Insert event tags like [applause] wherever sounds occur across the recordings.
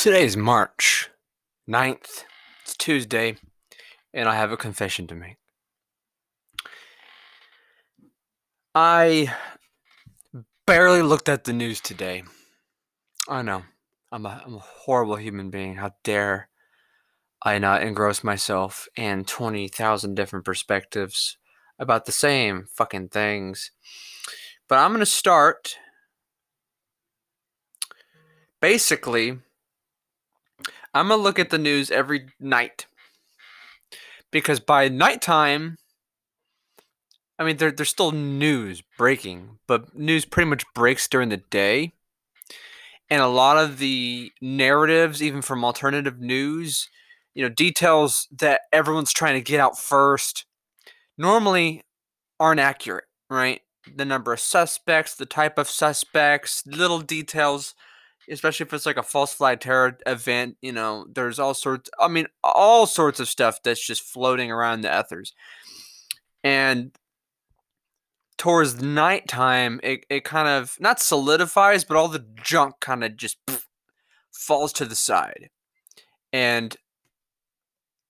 Today is March 9th. It's Tuesday, and I have a confession to make. I barely looked at the news today. I know. I'm a, I'm a horrible human being. How dare I not engross myself in 20,000 different perspectives about the same fucking things. But I'm going to start basically I'm gonna look at the news every night because by nighttime, I mean there, there's still news breaking, but news pretty much breaks during the day, and a lot of the narratives, even from alternative news, you know, details that everyone's trying to get out first, normally aren't accurate, right? The number of suspects, the type of suspects, little details especially if it's like a false flag terror event, you know, there's all sorts I mean, all sorts of stuff that's just floating around the ethers. And towards nighttime, it, it kind of not solidifies, but all the junk kind of just pff, [sniffs] falls to the side. And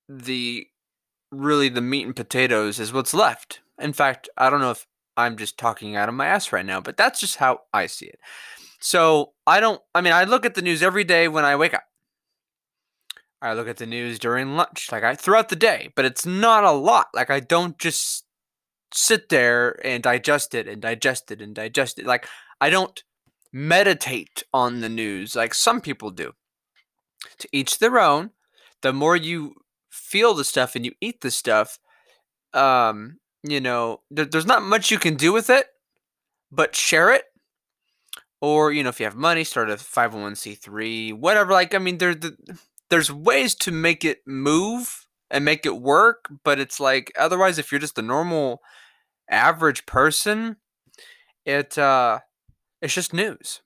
the really the meat and potatoes is what's left. In fact, I don't know if I'm just talking out of my ass right now, but that's just how I see it. So I don't, I mean, I look at the news every day when I wake up. I look at the news during lunch, like I throughout the day, but it's not a lot. Like I don't just sit there and digest it and digest it and digest it. Like I don't meditate on the news like some people do. To each their own. The more you feel the stuff and you eat the stuff, um, you know, there, there's not much you can do with it, but share it or you know if you have money start a 501c3 whatever like i mean there the, there's ways to make it move and make it work but it's like otherwise if you're just a normal average person it uh it's just news.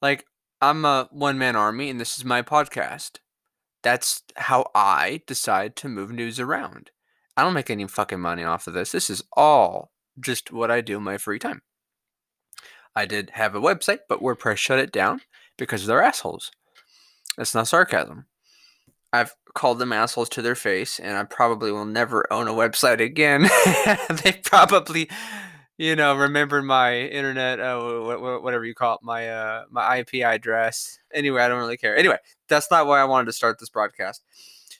Like i'm a one man army and this is my podcast. That's how i decide to move news around. I don't make any fucking money off of this. This is all just what i do in my free time I did have a website, but WordPress shut it down because they're assholes. That's not sarcasm. I've called them assholes to their face, and I probably will never own a website again. [laughs] they probably, you know, remember my internet, uh, whatever you call it, my uh, my IP address. Anyway, I don't really care. Anyway, that's not why I wanted to start this broadcast.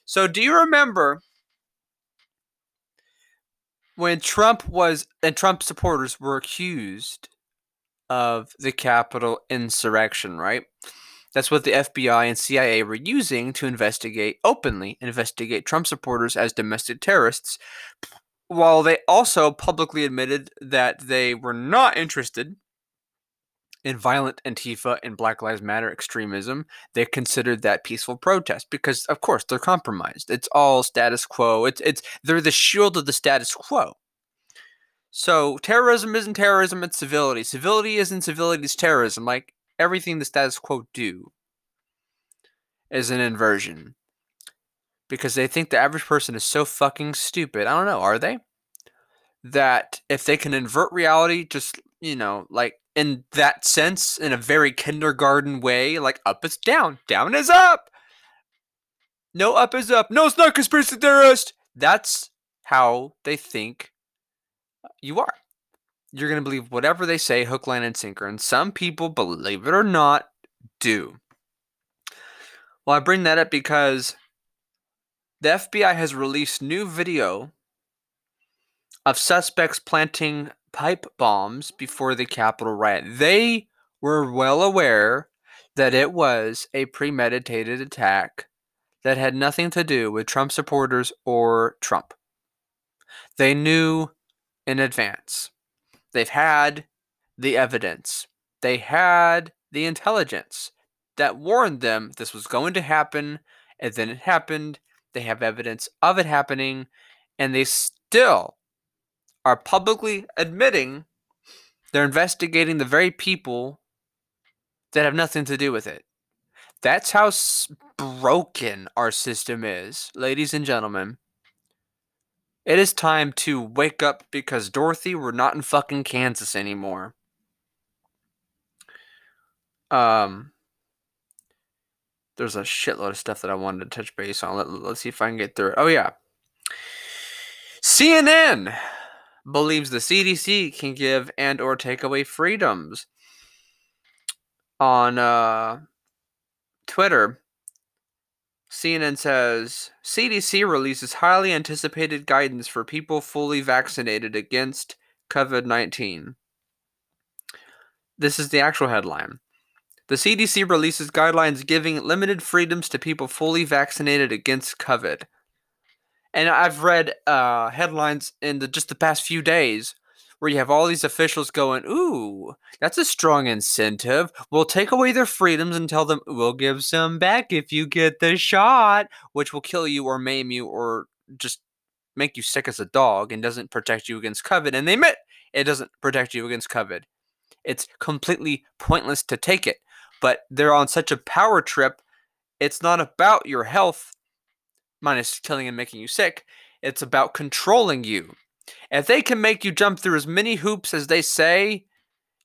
So, do you remember when Trump was and Trump supporters were accused of the Capitol insurrection, right? That's what the FBI and CIA were using to investigate, openly investigate Trump supporters as domestic terrorists, while they also publicly admitted that they were not interested in violent Antifa and Black Lives Matter extremism. They considered that peaceful protest because, of course, they're compromised. It's all status quo. It's it's they're the shield of the status quo. So terrorism isn't terrorism, it's civility. Civility isn't civility, it's terrorism. Like everything the status quo do is an inversion. Because they think the average person is so fucking stupid. I don't know, are they? That if they can invert reality just, you know, like in that sense, in a very kindergarten way, like up is down, down is up. No up is up. No, it's not conspiracy theorist. That's how they think you are. You're going to believe whatever they say, hook, line, and sinker. And some people, believe it or not, do. Well, I bring that up because the FBI has released new video of suspects planting pipe bombs before the Capitol riot. They were well aware that it was a premeditated attack that had nothing to do with Trump supporters or Trump. They knew in advance. They've had the evidence, they had the intelligence that warned them this was going to happen, and then it happened. They have evidence of it happening, and they still are publicly admitting they're investigating the very people that have nothing to do with it. That's how broken our system is, ladies and gentlemen. It is time to wake up because Dorothy, we're not in fucking Kansas anymore. Um there's a shitload of stuff that I wanted to touch base on. Let, let's see if I can get through it. Oh yeah. CNN believes the CDC can give and or take away freedoms. On uh, Twitter, CNN says CDC releases highly anticipated guidance for people fully vaccinated against COVID 19. This is the actual headline. The CDC releases guidelines giving limited freedoms to people fully vaccinated against COVID. And I've read uh, headlines in the, just the past few days where you have all these officials going, Ooh, that's a strong incentive. We'll take away their freedoms and tell them we'll give some back if you get the shot, which will kill you or maim you or just make you sick as a dog and doesn't protect you against COVID. And they admit it doesn't protect you against COVID. It's completely pointless to take it. But they're on such a power trip. It's not about your health, minus killing and making you sick. It's about controlling you. If they can make you jump through as many hoops as they say,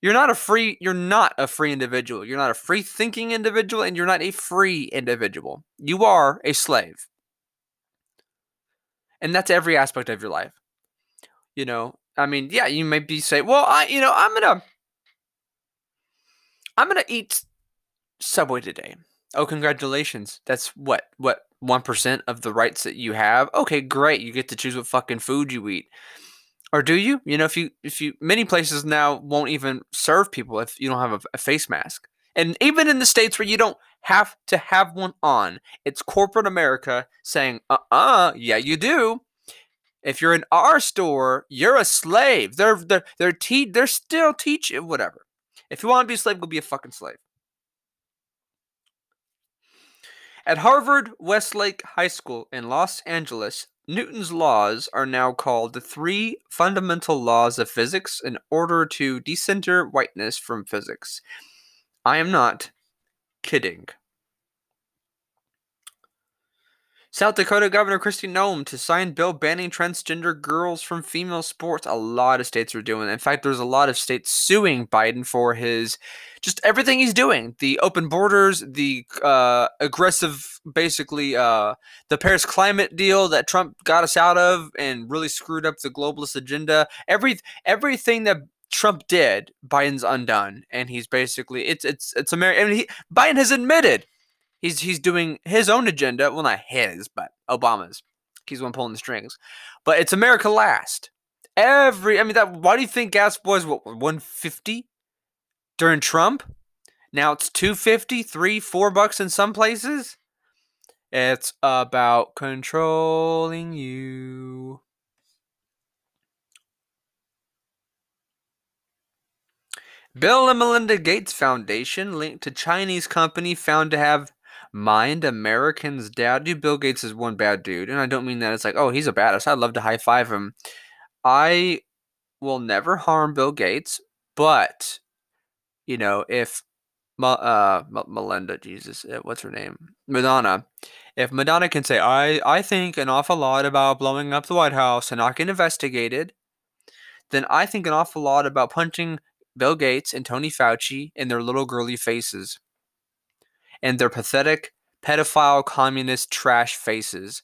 you're not a free you're not a free individual. You're not a free thinking individual and you're not a free individual. You are a slave. And that's every aspect of your life. You know, I mean, yeah, you may be say, "Well, I you know, I'm going to I'm going to eat Subway today." Oh, congratulations. That's what what 1% of the rights that you have. Okay, great. You get to choose what fucking food you eat. Or do you? You know, if you if you many places now won't even serve people if you don't have a, a face mask. And even in the states where you don't have to have one on, it's corporate America saying, "Uh-uh, yeah, you do." If you're in our store, you're a slave. They're they're they're te- they're still teaching whatever. If you want to be a slave, go be a fucking slave. At Harvard Westlake High School in Los Angeles, Newton's laws are now called the three fundamental laws of physics in order to decenter whiteness from physics. I am not kidding. South Dakota Governor Kristi Noem to sign bill banning transgender girls from female sports. A lot of states are doing. It. In fact, there's a lot of states suing Biden for his just everything he's doing. The open borders, the uh, aggressive, basically, uh, the Paris climate deal that Trump got us out of and really screwed up the globalist agenda. Every everything that Trump did, Biden's undone, and he's basically it's it's it's America. I mean, he, Biden has admitted He's he's doing his own agenda. Well, not his, but Obama's. He's one pulling the strings. But it's America last. Every I mean that. Why do you think gas was what 150 during Trump? Now it's 250, 3, 4 bucks in some places. It's about controlling you. Bill and Melinda Gates Foundation linked to Chinese company found to have mind Americans dad. Dude, Bill Gates is one bad dude. And I don't mean that it's like, oh, he's a badass. I'd love to high five him. I will never harm Bill Gates, but, you know, if uh, Melinda, Jesus, uh, what's her name? Madonna. If Madonna can say, I, I think an awful lot about blowing up the White House and not getting investigated, then I think an awful lot about punching Bill Gates and Tony Fauci in their little girly faces and their pathetic pedophile communist trash faces.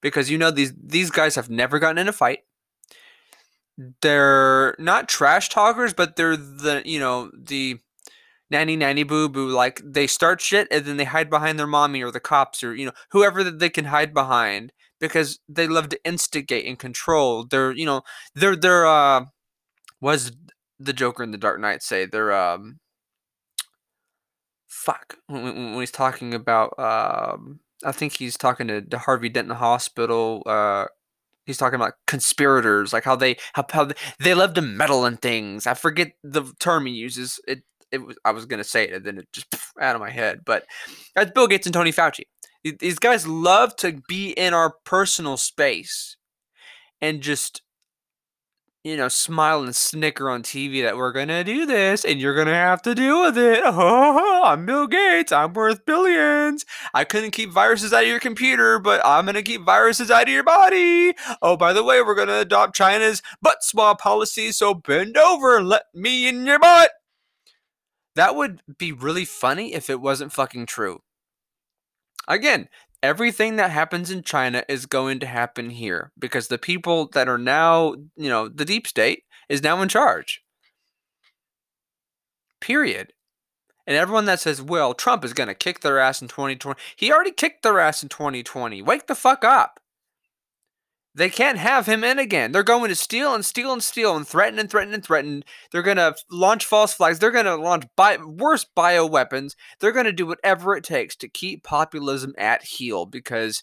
Because you know these these guys have never gotten in a fight. They're not trash talkers but they're the you know the nanny nanny boo boo like they start shit and then they hide behind their mommy or the cops or you know whoever that they can hide behind because they love to instigate and control. They're you know they're they're uh was the joker in the dark knight say? They're um fuck when, when he's talking about um, I think he's talking to, to Harvey Dent in the hospital. Uh, he's talking about conspirators, like how they how, how they love to meddle in things. I forget the term he uses. It it was I was gonna say it, and then it just pff, out of my head. But that's Bill Gates and Tony Fauci. These guys love to be in our personal space and just you know, smile and snicker on TV that we're gonna do this and you're gonna have to deal with it. Oh, [laughs] I'm Bill Gates. I'm worth billions. I couldn't keep viruses out of your computer, but I'm gonna keep viruses out of your body. Oh, by the way, we're gonna adopt China's butt swab policy, so bend over and let me in your butt. That would be really funny if it wasn't fucking true. Again, everything that happens in China is going to happen here because the people that are now, you know, the deep state is now in charge. Period. And everyone that says, well, Trump is going to kick their ass in 2020, he already kicked their ass in 2020. Wake the fuck up. They can't have him in again. They're going to steal and steal and steal and threaten and threaten and threaten. They're going to launch false flags. They're going to launch bi- worse bioweapons. They're going to do whatever it takes to keep populism at heel because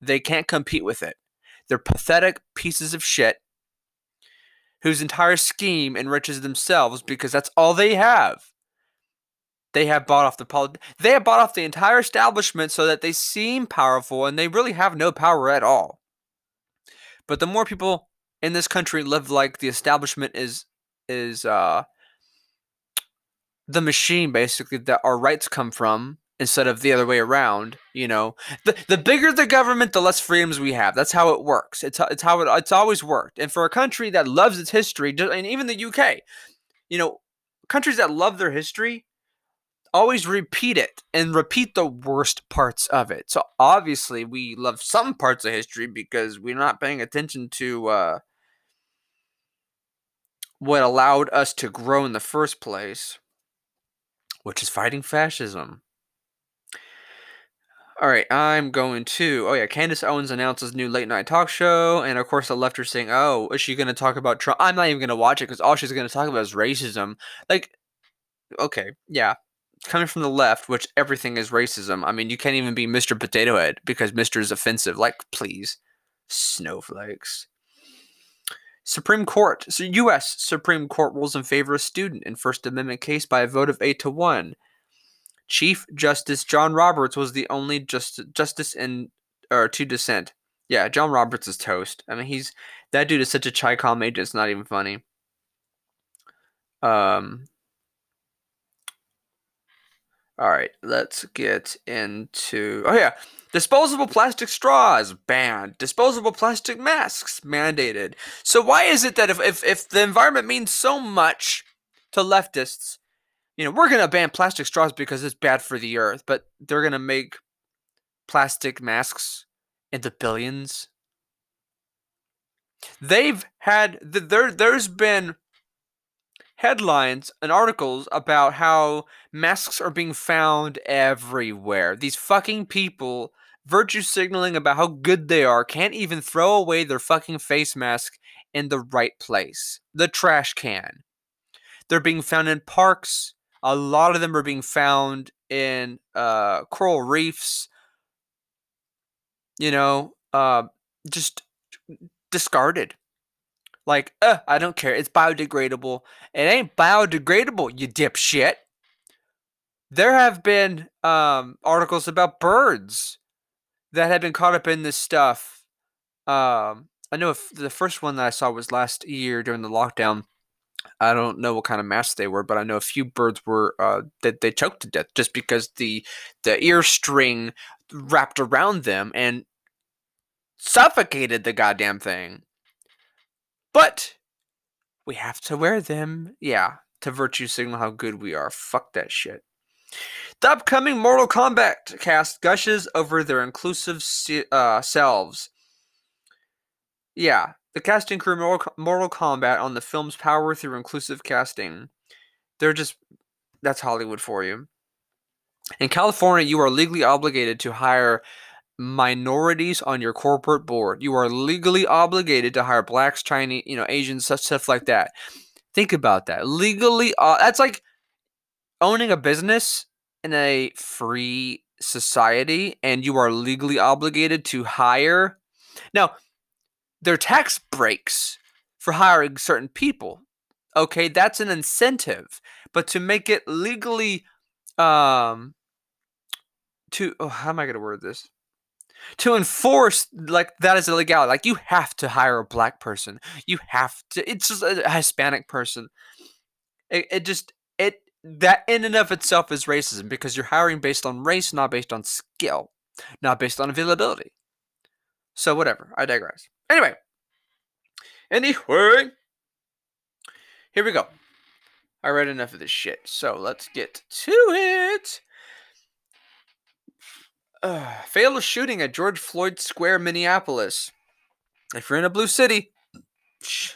they can't compete with it. They're pathetic pieces of shit whose entire scheme enriches themselves because that's all they have. They have bought off the poli- they have bought off the entire establishment so that they seem powerful and they really have no power at all. But the more people in this country live like the establishment is is uh the machine basically that our rights come from instead of the other way around you know? The, the bigger the government the less freedoms we have. That's how it works. It's, it's how it, it's always worked. And for a country that loves its history and even the uk you know countries that love their history always repeat it and repeat the worst parts of it. So obviously we love some parts of history because we're not paying attention to uh, what allowed us to grow in the first place, which is fighting fascism. All right, I'm going to. Oh yeah, Candace Owens announces new late night talk show, and of course the left are saying, "Oh, is she going to talk about Trump?" I'm not even going to watch it because all she's going to talk about is racism. Like, okay, yeah, coming from the left, which everything is racism. I mean, you can't even be Mr. Potato Head because Mr. is offensive. Like, please, snowflakes. Supreme Court, so U.S. Supreme Court rules in favor of student in First Amendment case by a vote of eight to one. Chief Justice John Roberts was the only just, justice in or to dissent. Yeah, John Roberts is toast. I mean, he's that dude is such a Chi Com agent. It's not even funny. Um. All right, let's get into. Oh yeah, disposable plastic straws banned. Disposable plastic masks mandated. So why is it that if if, if the environment means so much to leftists, you know, we're going to ban plastic straws because it's bad for the earth, but they're going to make plastic masks in the billions. They've had The, there there's been headlines and articles about how masks are being found everywhere. These fucking people virtue signaling about how good they are can't even throw away their fucking face mask in the right place. The trash can. They're being found in parks, a lot of them are being found in uh, coral reefs. You know, uh, just discarded. Like, uh, I don't care. It's biodegradable. It ain't biodegradable, you dipshit. There have been um, articles about birds that have been caught up in this stuff. Um, I know if the first one that I saw was last year during the lockdown. I don't know what kind of masks they were, but I know a few birds were uh, that they choked to death just because the the ear string wrapped around them and suffocated the goddamn thing. But we have to wear them, yeah, to virtue signal how good we are. Fuck that shit. The upcoming Mortal Kombat cast gushes over their inclusive uh, selves. Yeah, the casting crew Mortal Kombat on the film's power through inclusive casting. They're just that's Hollywood for you. In California, you are legally obligated to hire minorities on your corporate board. You are legally obligated to hire blacks, Chinese, you know, Asians, such stuff like that. Think about that. Legally, uh, that's like owning a business in a free society, and you are legally obligated to hire. Now, their tax breaks for hiring certain people. Okay, that's an incentive. But to make it legally um to oh, how am I gonna word this? To enforce like that is illegal. Like you have to hire a black person. You have to it's just a Hispanic person. It, it just it that in and of itself is racism because you're hiring based on race, not based on skill, not based on availability. So whatever. I digress. Anyway. Anyway. Here we go. I read enough of this shit. So let's get to it. Uh, fatal shooting at George Floyd Square, Minneapolis. If you're in a blue city, shh,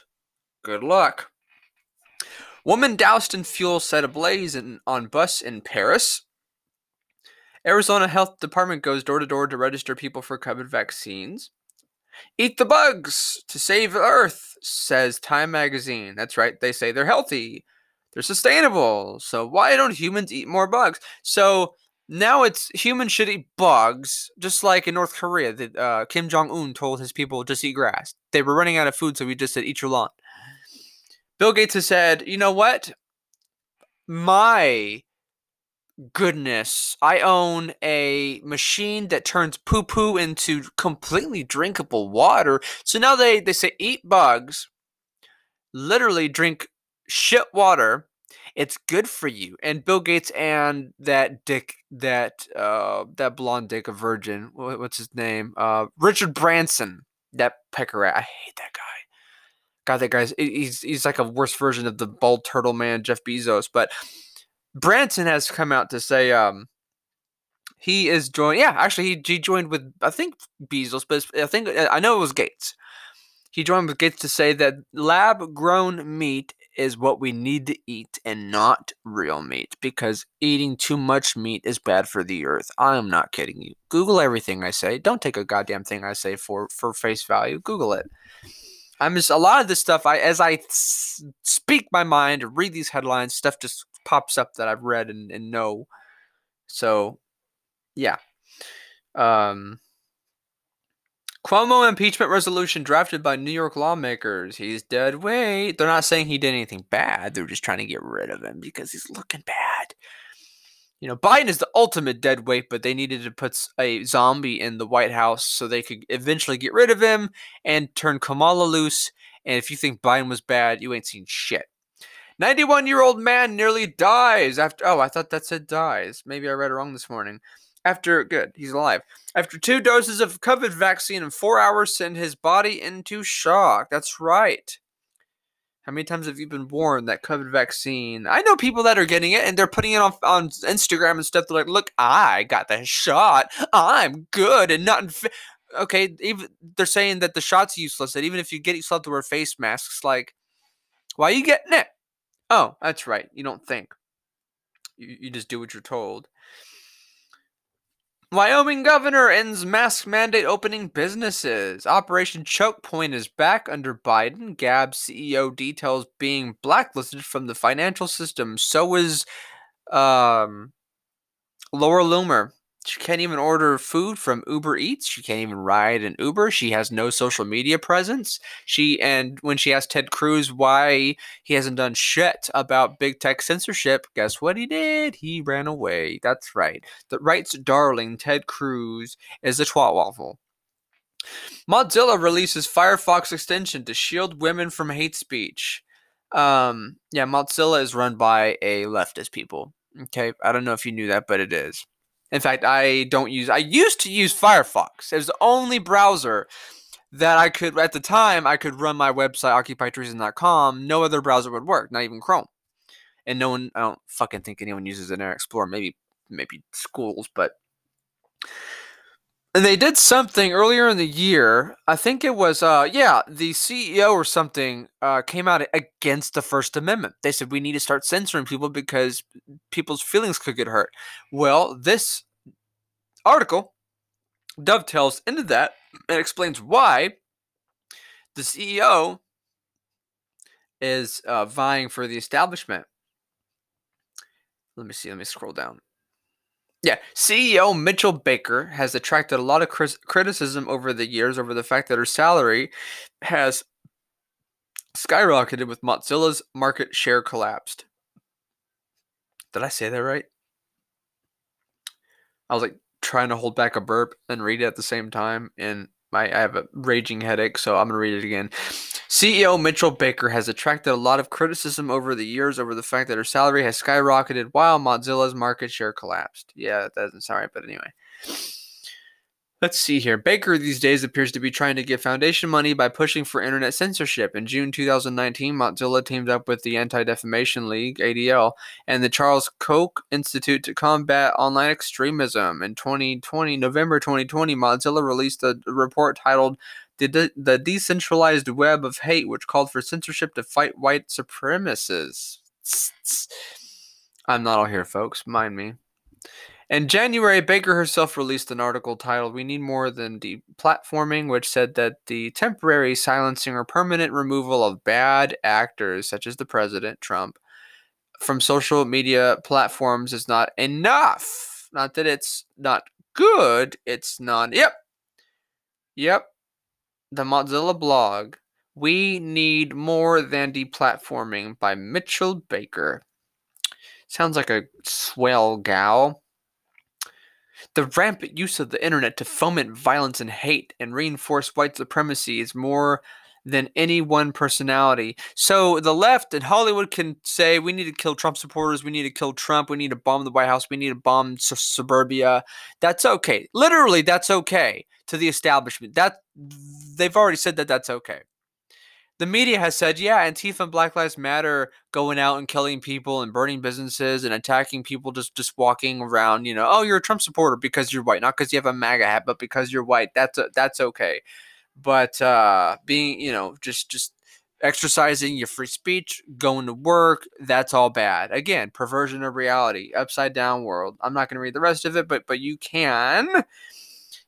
good luck. Woman doused in fuel set ablaze in, on bus in Paris. Arizona Health Department goes door to door to register people for COVID vaccines. Eat the bugs to save earth, says Time magazine. That's right, they say they're healthy, they're sustainable. So why don't humans eat more bugs? So now it's humans should eat bugs, just like in North Korea. That uh, Kim Jong Un told his people just eat grass. They were running out of food, so he just said eat your lawn. Bill Gates has said, you know what? My goodness, I own a machine that turns poo poo into completely drinkable water. So now they, they say eat bugs, literally drink shit water. It's good for you. And Bill Gates and that dick, that uh, that blonde dick, a virgin. What's his name? Uh, Richard Branson. That pecker. I hate that guy. God, that guy's he's he's like a worse version of the bald turtle man, Jeff Bezos. But Branson has come out to say um he is joined. Yeah, actually, he, he joined with I think Bezos, but I think I know it was Gates. He joined with Gates to say that lab grown meat is what we need to eat and not real meat because eating too much meat is bad for the earth. I am not kidding you. Google everything I say. Don't take a goddamn thing I say for for face value. Google it. I'm just a lot of this stuff. I as I speak my mind read these headlines, stuff just pops up that I've read and, and know. So, yeah. Um, Cuomo impeachment resolution drafted by New York lawmakers. He's dead weight. They're not saying he did anything bad. They're just trying to get rid of him because he's looking bad. You know, Biden is the ultimate dead weight, but they needed to put a zombie in the White House so they could eventually get rid of him and turn Kamala loose. And if you think Biden was bad, you ain't seen shit. 91 year old man nearly dies after. Oh, I thought that said dies. Maybe I read it wrong this morning. After, good, he's alive. After two doses of COVID vaccine in four hours, send his body into shock. That's right. How many times have you been warned that COVID vaccine? I know people that are getting it and they're putting it on, on Instagram and stuff. They're like, look, I got the shot. I'm good and not. Inf-. Okay, even they're saying that the shot's useless. That even if you get, you still have to wear face masks. Like, why are you getting it? Oh, that's right. You don't think. You, you just do what you're told. Wyoming governor ends mask mandate opening businesses. Operation Choke Point is back under Biden. Gab CEO details being blacklisted from the financial system. So is um, Laura Loomer. She can't even order food from Uber Eats. She can't even ride an Uber. She has no social media presence. She and when she asked Ted Cruz why he hasn't done shit about big tech censorship, guess what he did? He ran away. That's right. The right's darling Ted Cruz is a twat waffle. Mozilla releases Firefox extension to shield women from hate speech. Um, yeah, Mozilla is run by a leftist people. Okay, I don't know if you knew that, but it is. In fact, I don't use. I used to use Firefox. It was the only browser that I could at the time I could run my website occupytreason.com. No other browser would work, not even Chrome. And no one, I don't fucking think anyone uses Internet Explorer. Maybe, maybe schools, but they did something earlier in the year. I think it was, uh, yeah, the CEO or something uh, came out against the First Amendment. They said we need to start censoring people because people's feelings could get hurt. Well, this article dovetails into that and explains why the CEO is uh, vying for the establishment. Let me see. Let me scroll down. Yeah, CEO Mitchell Baker has attracted a lot of criticism over the years over the fact that her salary has skyrocketed with Mozilla's market share collapsed. Did I say that right? I was like trying to hold back a burp and read it at the same time, and my I have a raging headache, so I'm gonna read it again. CEO Mitchell Baker has attracted a lot of criticism over the years over the fact that her salary has skyrocketed while Mozilla's market share collapsed. Yeah, that doesn't sound right, but anyway. Let's see here. Baker these days appears to be trying to get foundation money by pushing for internet censorship. In June 2019, Mozilla teamed up with the Anti Defamation League, ADL, and the Charles Koch Institute to combat online extremism. In 2020, November 2020, Mozilla released a report titled the, De- the Decentralized Web of Hate, which called for censorship to fight white supremacists. [tsk] I'm not all here, folks. Mind me. In January, Baker herself released an article titled We Need More Than Deplatforming, which said that the temporary silencing or permanent removal of bad actors, such as the president, Trump, from social media platforms is not enough. Not that it's not good, it's not. Yep. Yep. The Mozilla blog. We Need More Than Deplatforming by Mitchell Baker. Sounds like a swell gal. The rampant use of the internet to foment violence and hate and reinforce white supremacy is more than any one personality. So the left and Hollywood can say we need to kill Trump supporters, we need to kill Trump, we need to bomb the White House, we need to bomb su- suburbia. That's okay. Literally, that's okay to the establishment. That they've already said that that's okay the media has said, yeah, Antifa and Black Lives Matter going out and killing people and burning businesses and attacking people just just walking around. You know, oh, you're a Trump supporter because you're white, not because you have a MAGA hat, but because you're white. That's a, that's okay. But uh, being, you know, just just exercising your free speech, going to work, that's all bad. Again, perversion of reality, upside down world. I'm not going to read the rest of it, but but you can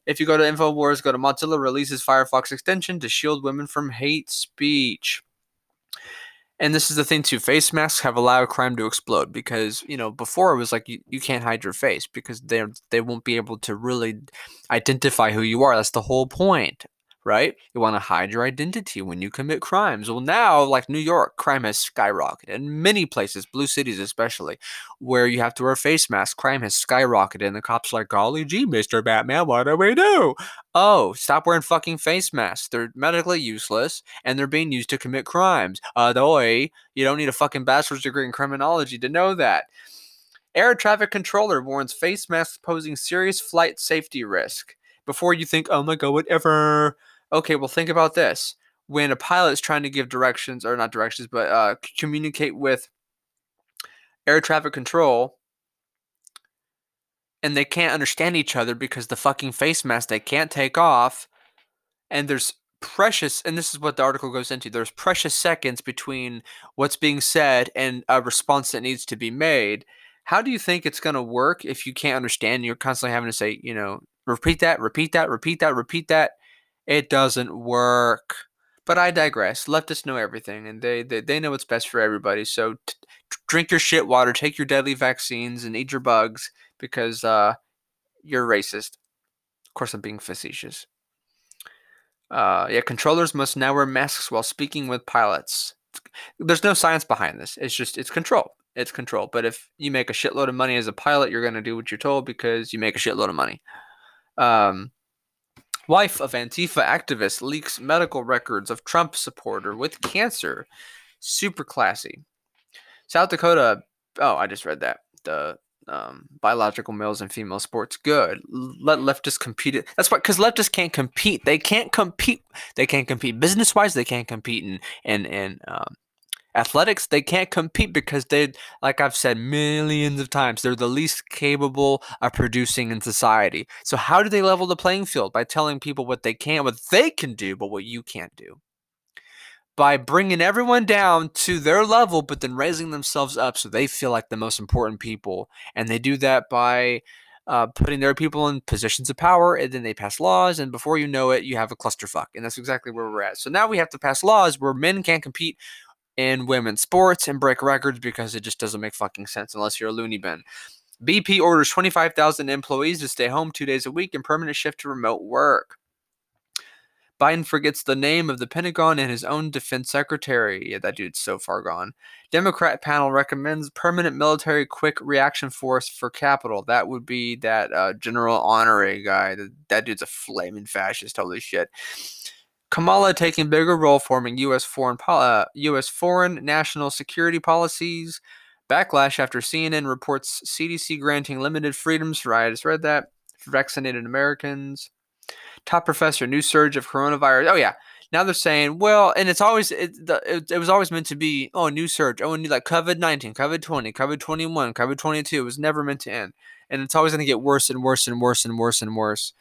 if you go to InfoWars, go to Mozilla releases Firefox extension to shield women from hate speech. And this is the thing too. Face masks have allowed crime to explode because you know before it was like you, you can't hide your face because they they won't be able to really identify who you are. That's the whole point right? You want to hide your identity when you commit crimes. Well, now, like New York, crime has skyrocketed. In many places, blue cities especially, where you have to wear face masks, crime has skyrocketed. And the cops are like, golly gee, Mr. Batman, what do we do? Oh, stop wearing fucking face masks. They're medically useless and they're being used to commit crimes. Adoy, you don't need a fucking bachelor's degree in criminology to know that. Air traffic controller warns face masks posing serious flight safety risk. Before you think, oh my god, whatever okay, well, think about this. When a pilot is trying to give directions, or not directions, but uh, communicate with air traffic control, and they can't understand each other because the fucking face mask they can't take off, and there's precious, and this is what the article goes into there's precious seconds between what's being said and a response that needs to be made. How do you think it's going to work if you can't understand? You're constantly having to say, you know, repeat that, repeat that, repeat that, repeat that it doesn't work. But I digress. Leftists know everything, and they they, they know what's best for everybody. So t- drink your shit water, take your deadly vaccines, and eat your bugs because uh, you're racist. Of course, I'm being facetious. Uh, yeah, controllers must now wear masks while speaking with pilots. There's no science behind this. It's just it's control. It's control. But if you make a shitload of money as a pilot, you're gonna do what you're told because you make a shitload of money. Um, Wife of Antifa activist leaks medical records of Trump supporter with cancer. Super classy. South Dakota. Oh, I just read that. The um, biological males and female sports. Good. Let leftists compete. That's why, because leftists can't compete. They can't compete. They can't compete business wise. They can't compete in in in um, athletics they can't compete because they like i've said millions of times they're the least capable of producing in society. So how do they level the playing field? By telling people what they can what they can do but what you can't do. By bringing everyone down to their level but then raising themselves up so they feel like the most important people. And they do that by uh, putting their people in positions of power, and then they pass laws, and before you know it, you have a clusterfuck, and that's exactly where we're at. So now we have to pass laws where men can't compete in women's sports and break records because it just doesn't make fucking sense unless you're a loony bin. BP orders 25,000 employees to stay home two days a week and permanent shift to remote work. Biden forgets the name of the Pentagon and his own defense secretary. Yeah, that dude's so far gone. Democrat panel recommends permanent military quick reaction force for capital. That would be that uh, General Honore guy. That dude's a flaming fascist. Holy shit. Kamala taking bigger role forming U.S. foreign uh, U.S. foreign national security policies. Backlash after CNN reports CDC granting limited freedoms for I just read that for vaccinated Americans. Top professor, new surge of coronavirus. Oh yeah. Now they're saying, well, and it's always it, the, it, it was always meant to be, oh, new surge, oh, new like COVID nineteen, COVID twenty, COVID twenty one, COVID twenty two. It was never meant to end, and it's always going to get worse and worse and worse and worse and worse.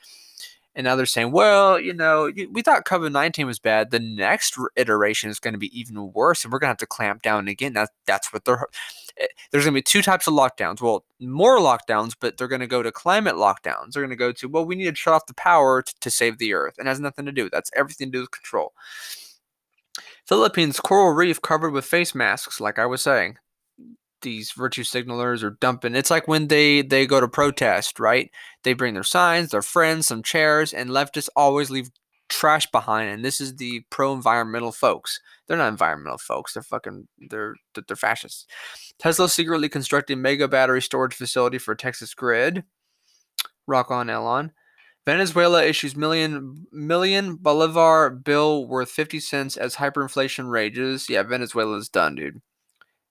And now they're saying, well, you know, we thought COVID 19 was bad. The next iteration is going to be even worse, and we're going to have to clamp down again. That, that's what they're. Eh, there's going to be two types of lockdowns. Well, more lockdowns, but they're going to go to climate lockdowns. They're going to go to, well, we need to shut off the power to, to save the earth. And has nothing to do. That's everything to do with control. Philippines coral reef covered with face masks, like I was saying these virtue signalers are dumping. It's like when they they go to protest, right? They bring their signs, their friends, some chairs, and leftists always leave trash behind. And this is the pro-environmental folks. They're not environmental folks. They're fucking they're they're fascists. Tesla secretly constructing mega battery storage facility for Texas grid. Rock on, Elon. Venezuela issues million million bolivar bill worth 50 cents as hyperinflation rages. Yeah, Venezuela's done, dude.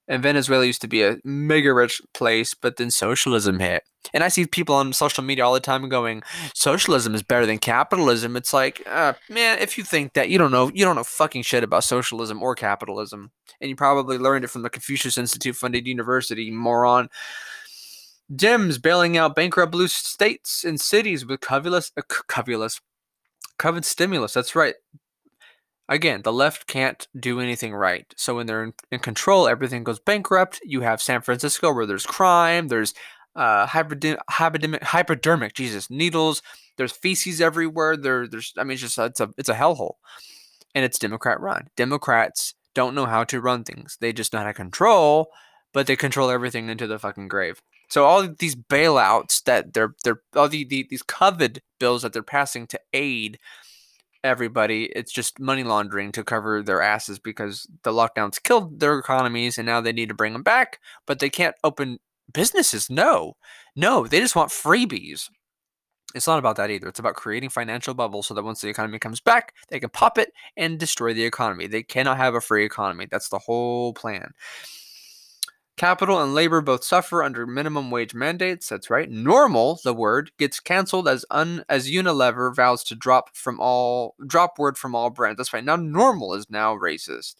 And Venezuela used to be a mega rich place, but then socialism hit. And I see people on social media all the time going, "Socialism is better than capitalism." It's like, uh, man, if you think that, you don't know, you don't know fucking shit about socialism or capitalism, and you probably learned it from the Confucius Institute funded university, moron. Dems bailing out bankrupt blue states and cities with covetous, uh, covetous, coveted stimulus. That's right. Again, the left can't do anything right. So when they're in, in control, everything goes bankrupt. You have San Francisco where there's crime, there's uh, hypodermic, hypodermic, Jesus, needles. There's feces everywhere. There, there's, I mean, it's just it's a it's a hellhole, and it's Democrat run. Democrats don't know how to run things. They just know how to control, but they control everything into the fucking grave. So all these bailouts that they're they're all the, the these COVID bills that they're passing to aid everybody. It's just money laundering to cover their asses because the lockdowns killed their economies and now they need to bring them back, but they can't open businesses. No, no, they just want freebies. It's not about that either. It's about creating financial bubbles so that once the economy comes back, they can pop it and destroy the economy. They cannot have a free economy. That's the whole plan. Capital and labor both suffer under minimum wage mandates. That's right. Normal, the word, gets canceled as un as Unilever vows to drop from all drop word from all brands. That's right. Now normal is now racist.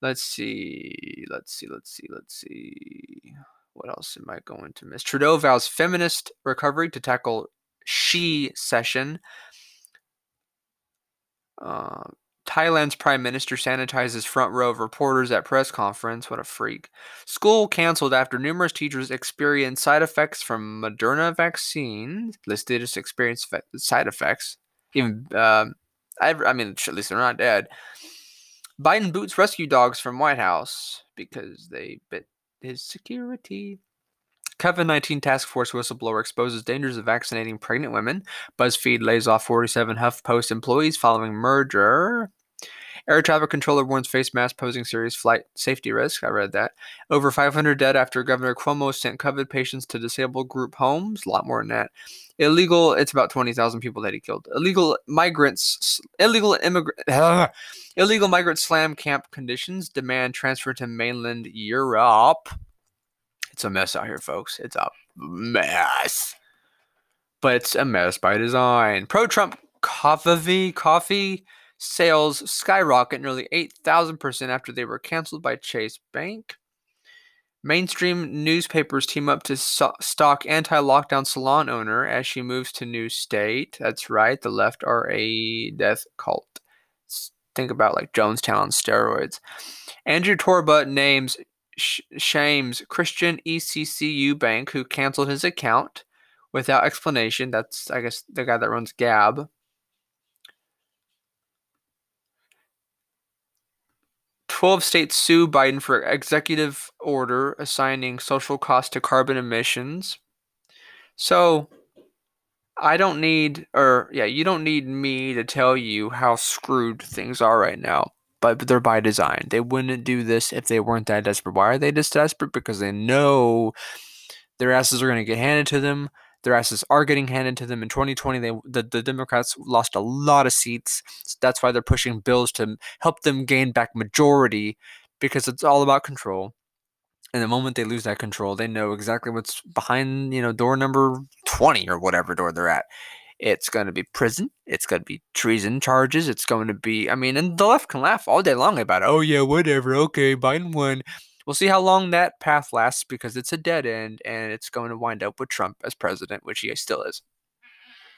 Let's see. Let's see. Let's see. Let's see. What else am I going to miss? Trudeau vows feminist recovery to tackle she-cession. Uh, Thailand's prime minister sanitizes front row of reporters at press conference. What a freak. School canceled after numerous teachers experienced side effects from Moderna vaccine. Listed as experienced side effects. Even, um, I, I mean, at least they're not dead. Biden boots rescue dogs from White House because they bit his security. COVID 19 task force whistleblower exposes dangers of vaccinating pregnant women. BuzzFeed lays off 47 HuffPost employees following merger. Air traffic controller warns face mask posing serious flight safety risk. I read that. Over 500 dead after Governor Cuomo sent COVID patients to disabled group homes. A lot more than that. Illegal, it's about 20,000 people that he killed. Illegal migrants, illegal immigrant, illegal migrant slam camp conditions demand transfer to mainland Europe. It's a mess out here, folks. It's a mess. But it's a mess by design. Pro Trump coffee, coffee Sales skyrocket nearly 8,000% after they were canceled by Chase Bank. Mainstream newspapers team up to so- stalk anti lockdown salon owner as she moves to new state. That's right, the left are a death cult. Think about like Jonestown on steroids. Andrew Torba names sh- shames Christian ECCU Bank who canceled his account without explanation. That's, I guess, the guy that runs Gab. 12 states sue Biden for executive order assigning social cost to carbon emissions. So I don't need, or yeah, you don't need me to tell you how screwed things are right now. But they're by design. They wouldn't do this if they weren't that desperate. Why are they desperate? Because they know their asses are going to get handed to them. Their asses are getting handed to them. In 2020, they the, the Democrats lost a lot of seats. So that's why they're pushing bills to help them gain back majority because it's all about control. And the moment they lose that control, they know exactly what's behind, you know, door number 20 or whatever door they're at. It's going to be prison. It's going to be treason charges. It's going to be, I mean, and the left can laugh all day long about. Oh, yeah, whatever. Okay, Biden won. We'll see how long that path lasts because it's a dead end and it's going to wind up with Trump as president, which he still is.